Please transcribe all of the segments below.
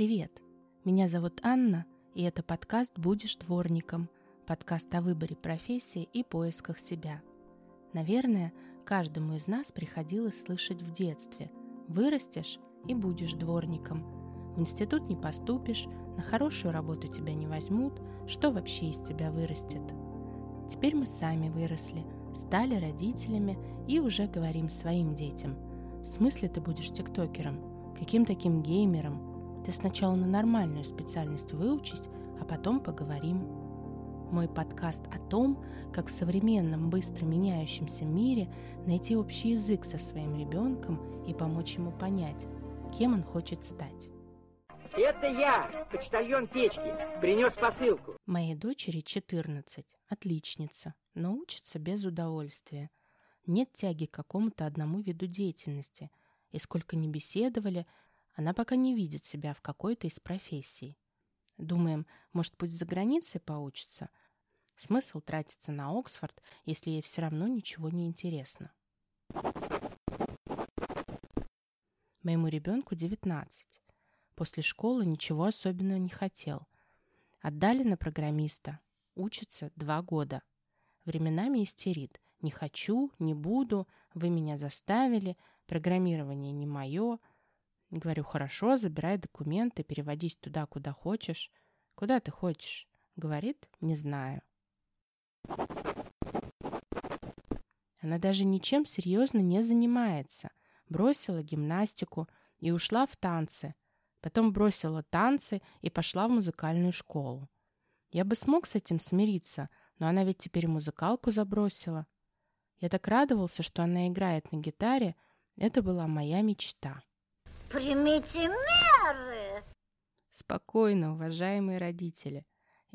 Привет! Меня зовут Анна, и это подкаст «Будешь дворником», подкаст о выборе профессии и поисках себя. Наверное, каждому из нас приходилось слышать в детстве «вырастешь и будешь дворником», в институт не поступишь, на хорошую работу тебя не возьмут, что вообще из тебя вырастет? Теперь мы сами выросли, стали родителями и уже говорим своим детям. В смысле ты будешь тиктокером? Каким таким геймером? Ты сначала на нормальную специальность выучись, а потом поговорим. Мой подкаст о том, как в современном быстро меняющемся мире найти общий язык со своим ребенком и помочь ему понять, кем он хочет стать. Это я, почтальон печки, принес посылку. Моей дочери 14, отличница, но учится без удовольствия. Нет тяги к какому-то одному виду деятельности, и сколько ни беседовали, она пока не видит себя в какой-то из профессий. Думаем, может, пусть за границей поучится? Смысл тратиться на Оксфорд, если ей все равно ничего не интересно? Моему ребенку 19. После школы ничего особенного не хотел. Отдали на программиста. Учится два года. Временами истерит. Не хочу, не буду, вы меня заставили, программирование не мое – Говорю, хорошо, забирай документы, переводись туда, куда хочешь. Куда ты хочешь? Говорит, не знаю. Она даже ничем серьезно не занимается. Бросила гимнастику и ушла в танцы. Потом бросила танцы и пошла в музыкальную школу. Я бы смог с этим смириться, но она ведь теперь музыкалку забросила. Я так радовался, что она играет на гитаре. Это была моя мечта. Примите меры. Спокойно, уважаемые родители.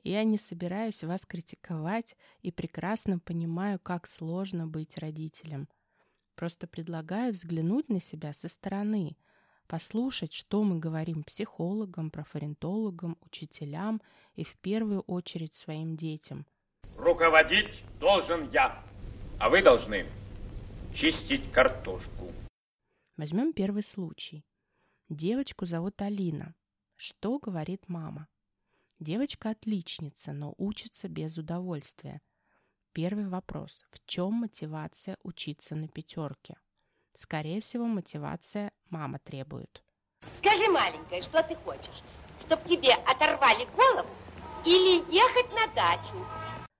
Я не собираюсь вас критиковать и прекрасно понимаю, как сложно быть родителем. Просто предлагаю взглянуть на себя со стороны, послушать, что мы говорим психологам, профориентологам, учителям и в первую очередь своим детям. Руководить должен я, а вы должны чистить картошку. Возьмем первый случай. Девочку зовут Алина. Что говорит мама? Девочка отличница, но учится без удовольствия. Первый вопрос. В чем мотивация учиться на пятерке? Скорее всего, мотивация мама требует. Скажи, маленькая, что ты хочешь? Чтоб тебе оторвали голову или ехать на дачу?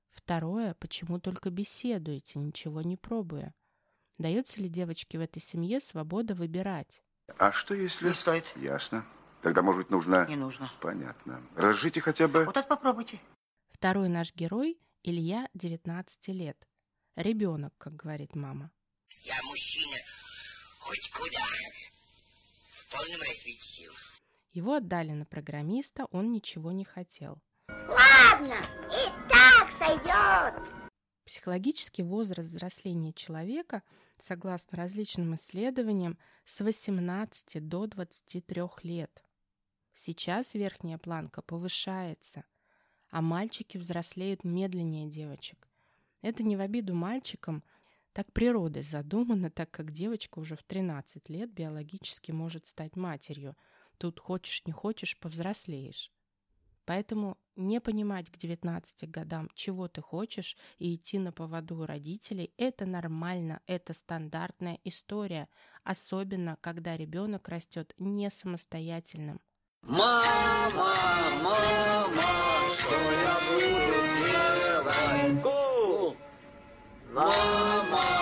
Второе. Почему только беседуете, ничего не пробуя? Дается ли девочке в этой семье свобода выбирать? А что если... Не стоит. Ясно. Тогда, может быть, нужно... Не нужно. Понятно. Разжите хотя бы... Вот это попробуйте. Второй наш герой – Илья, 19 лет. Ребенок, как говорит мама. Я мужчина хоть куда, в полном расцвете сил. Его отдали на программиста, он ничего не хотел. Ладно, и так сойдет. Психологический возраст взросления человека, согласно различным исследованиям, с 18 до 23 лет. Сейчас верхняя планка повышается, а мальчики взрослеют медленнее девочек. Это не в обиду мальчикам, так природой задумано, так как девочка уже в 13 лет биологически может стать матерью. Тут хочешь не хочешь, повзрослеешь. Поэтому не понимать к 19 годам, чего ты хочешь, и идти на поводу у родителей – это нормально, это стандартная история, особенно когда ребенок растет не самостоятельным. Мама, мама, что я буду делать? Мама,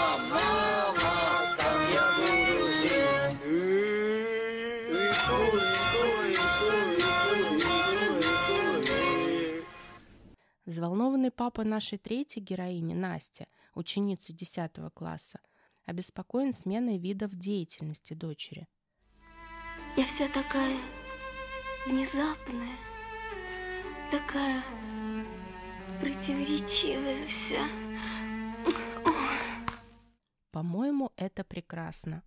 Взволнованный папа нашей третьей героини, Настя, ученицы 10 класса, обеспокоен сменой видов деятельности дочери. Я вся такая внезапная, такая противоречивая вся. По-моему, это прекрасно.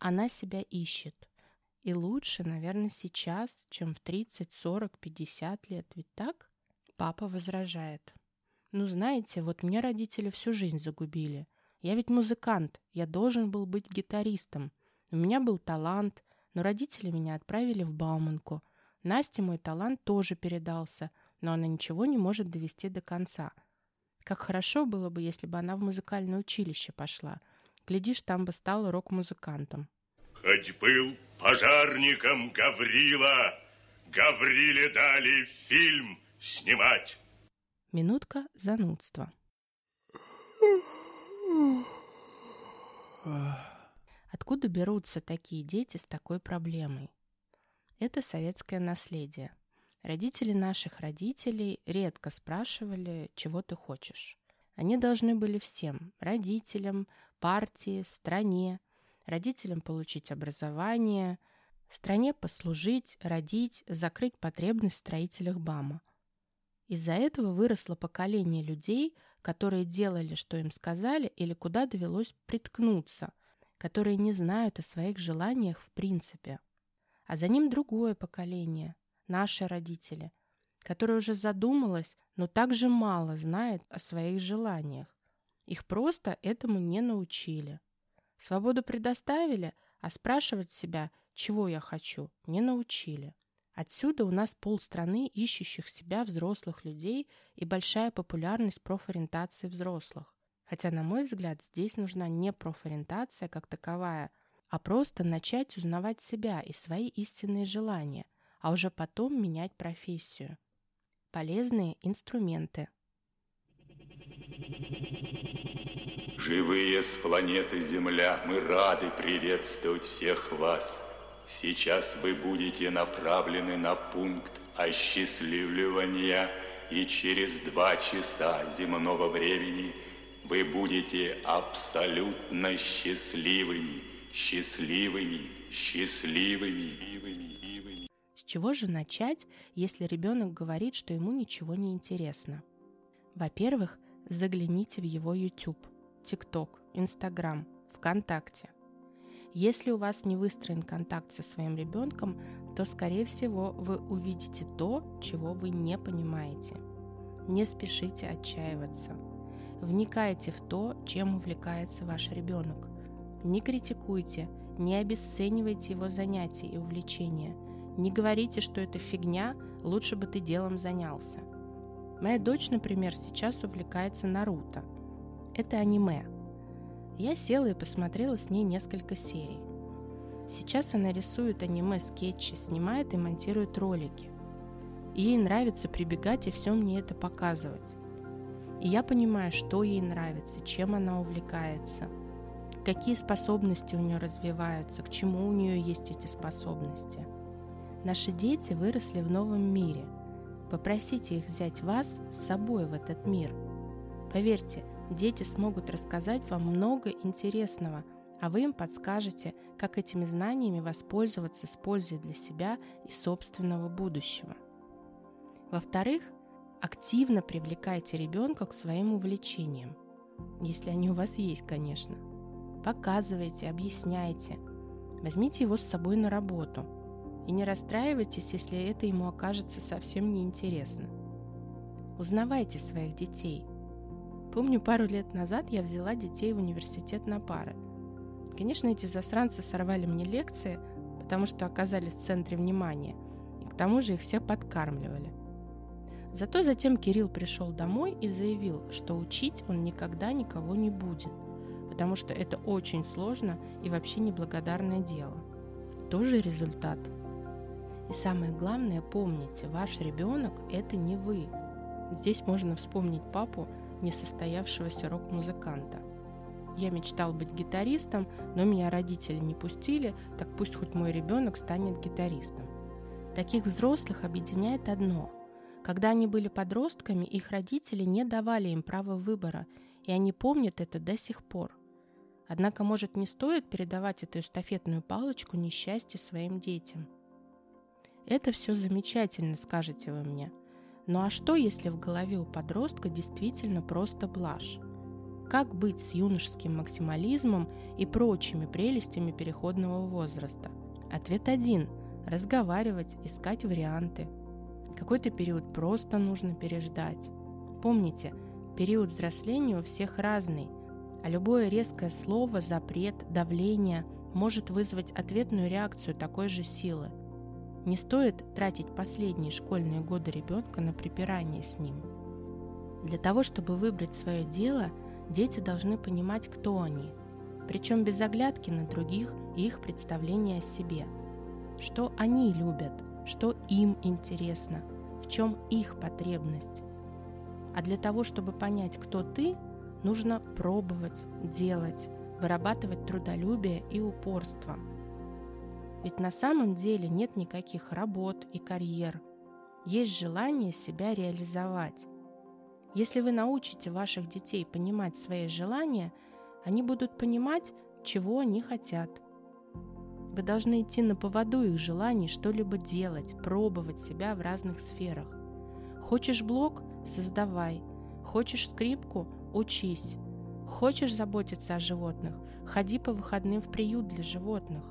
Она себя ищет. И лучше, наверное, сейчас, чем в 30, 40, 50 лет. Ведь так? Папа возражает. Ну, знаете, вот мне родители всю жизнь загубили. Я ведь музыкант, я должен был быть гитаристом. У меня был талант, но родители меня отправили в Бауманку. Насте мой талант тоже передался, но она ничего не может довести до конца. Как хорошо было бы, если бы она в музыкальное училище пошла. Глядишь, там бы стала рок-музыкантом. Хоть был пожарником Гаврила, Гавриле дали фильм снимать. Минутка занудства. Откуда берутся такие дети с такой проблемой? Это советское наследие. Родители наших родителей редко спрашивали, чего ты хочешь. Они должны были всем – родителям, партии, стране, родителям получить образование, стране послужить, родить, закрыть потребность в строителях БАМа. Из-за этого выросло поколение людей, которые делали, что им сказали или куда довелось приткнуться, которые не знают о своих желаниях в принципе. А за ним другое поколение, наши родители, которое уже задумалось, но также мало знает о своих желаниях. Их просто этому не научили. Свободу предоставили, а спрашивать себя, чего я хочу, не научили. Отсюда у нас полстраны ищущих себя взрослых людей и большая популярность профориентации взрослых. Хотя, на мой взгляд, здесь нужна не профориентация как таковая, а просто начать узнавать себя и свои истинные желания, а уже потом менять профессию. Полезные инструменты. Живые с планеты Земля, мы рады приветствовать всех вас. Сейчас вы будете направлены на пункт осчастливливания, и через два часа земного времени вы будете абсолютно счастливыми, счастливыми, счастливыми. С чего же начать, если ребенок говорит, что ему ничего не интересно? Во-первых, загляните в его YouTube – ТикТок, Инстаграм, ВКонтакте. Если у вас не выстроен контакт со своим ребенком, то, скорее всего, вы увидите то, чего вы не понимаете. Не спешите отчаиваться. Вникайте в то, чем увлекается ваш ребенок. Не критикуйте, не обесценивайте его занятия и увлечения. Не говорите, что это фигня, лучше бы ты делом занялся. Моя дочь, например, сейчас увлекается Наруто – это аниме. Я села и посмотрела с ней несколько серий. Сейчас она рисует аниме-скетчи, снимает и монтирует ролики. Ей нравится прибегать и все мне это показывать. И я понимаю, что ей нравится, чем она увлекается, какие способности у нее развиваются, к чему у нее есть эти способности. Наши дети выросли в новом мире. Попросите их взять вас с собой в этот мир. Поверьте, Дети смогут рассказать вам много интересного, а вы им подскажете, как этими знаниями воспользоваться с пользой для себя и собственного будущего. Во-вторых, активно привлекайте ребенка к своим увлечениям, если они у вас есть, конечно. Показывайте, объясняйте. Возьмите его с собой на работу. И не расстраивайтесь, если это ему окажется совсем неинтересно. Узнавайте своих детей – Помню, пару лет назад я взяла детей в университет на пары. Конечно, эти засранцы сорвали мне лекции, потому что оказались в центре внимания, и к тому же их все подкармливали. Зато затем Кирилл пришел домой и заявил, что учить он никогда никого не будет, потому что это очень сложно и вообще неблагодарное дело. Тоже результат. И самое главное, помните, ваш ребенок – это не вы. Здесь можно вспомнить папу, несостоявшегося рок-музыканта. Я мечтал быть гитаристом, но меня родители не пустили, так пусть хоть мой ребенок станет гитаристом. Таких взрослых объединяет одно. Когда они были подростками, их родители не давали им права выбора, и они помнят это до сих пор. Однако, может, не стоит передавать эту эстафетную палочку несчастья своим детям. Это все замечательно, скажете вы мне – ну а что, если в голове у подростка действительно просто блажь? Как быть с юношеским максимализмом и прочими прелестями переходного возраста? Ответ один – разговаривать, искать варианты. Какой-то период просто нужно переждать. Помните, период взросления у всех разный, а любое резкое слово, запрет, давление может вызвать ответную реакцию такой же силы. Не стоит тратить последние школьные годы ребенка на припирание с ним. Для того, чтобы выбрать свое дело, дети должны понимать, кто они, причем без оглядки на других и их представления о себе. Что они любят, что им интересно, в чем их потребность. А для того, чтобы понять, кто ты, нужно пробовать, делать, вырабатывать трудолюбие и упорство. Ведь на самом деле нет никаких работ и карьер. Есть желание себя реализовать. Если вы научите ваших детей понимать свои желания, они будут понимать, чего они хотят. Вы должны идти на поводу их желаний что-либо делать, пробовать себя в разных сферах. Хочешь блог – создавай. Хочешь скрипку – учись. Хочешь заботиться о животных – ходи по выходным в приют для животных.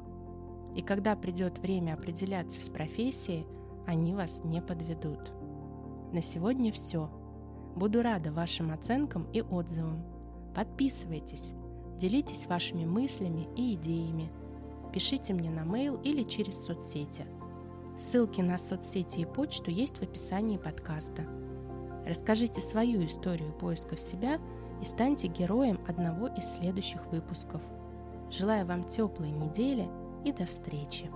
И когда придет время определяться с профессией, они вас не подведут. На сегодня все. Буду рада вашим оценкам и отзывам. Подписывайтесь, делитесь вашими мыслями и идеями. Пишите мне на mail или через соцсети. Ссылки на соцсети и почту есть в описании подкаста. Расскажите свою историю поисков себя и станьте героем одного из следующих выпусков. Желаю вам теплой недели и до встречи!